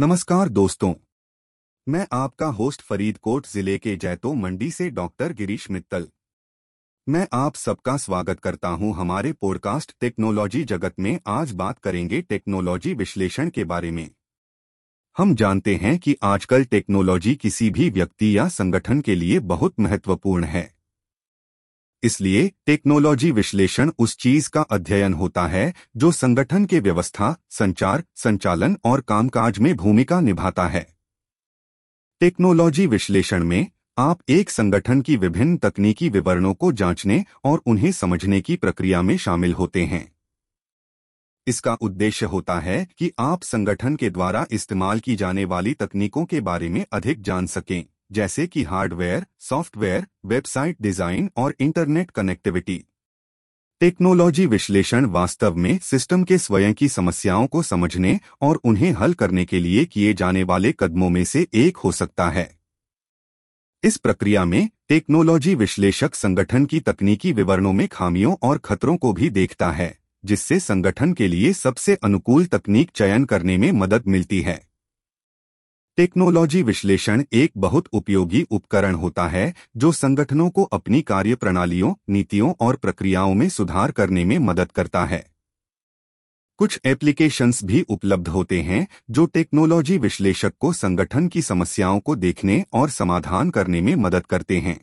नमस्कार दोस्तों। मैं आपका होस्ट फरीदकोट ज़िले के जैतो मंडी से डॉक्टर गिरीश मित्तल। मैं आप सबका स्वागत करता हूँ हमारे पॉडकास्ट टेक्नोलॉजी जगत में। आज बात करेंगे टेक्नोलॉजी विश्लेषण के बारे में। हम जानते हैं कि आजकल टेक्नोलॉजी किसी भी व्यक्ति या संगठन के लिए बहुत महत्वपूर्ण है। इसलिए टेक्नोलॉजी विश्लेषण उस चीज़ का अध्ययन होता है, जो संगठन के व्यवस्था, संचार, संचालन और कामकाज में भूमिका निभाता है। टेक्नोलॉजी विश्लेषण में आप एक संगठन की विभिन्न तकनीकी विवरणों को जांचने और उन्हें समझने की प्रक्रिया में शामिल होते हैं। इसका उद्देश्य होता है कि आप संगठन के द्वारा इस्तेमाल की जाने वाली तकनीकों के बारे में अधिक जान सकें। जैसे कि हार्डवेयर, सॉफ्टवेयर, वेबसाइट डिज़ाइन और इंटरनेट कनेक्टिविटी। टेक्नोलॉजी विश्लेषण वास्तव में सिस्टम के स्वयं की समस्याओं को समझने और उन्हें हल करने के लिए किए जाने वाले कदमों में से एक हो सकता है। इस प्रक्रिया में टेक्नोलॉजी विश्लेषक संगठन की तकनीकी विवरणों में खामियों और खतरों को भी देखता है, जिससे संगठन के लिए सबसे अनुकूल तकनीक चयन करने में मदद मिलती है। टेक्नोलॉजी विश्लेषण एक बहुत उपयोगी उपकरण होता है, जो संगठनों को अपनी कार्य प्रणालियों नीतियों और प्रक्रियाओं में सुधार करने में मदद करता है। कुछ एप्लीकेशंस भी उपलब्ध होते हैं, जो टेक्नोलॉजी विश्लेषक को संगठन की समस्याओं को देखने और समाधान करने में मदद करते हैं।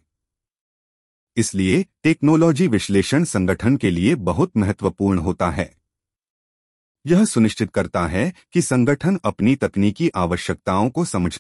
इसलिए टेक्नोलॉजी विश्लेषण संगठन के लिए बहुत महत्वपूर्ण होता है। यह सुनिश्चित करता है कि संगठन अपनी तकनीकी आवश्यकताओं को समझता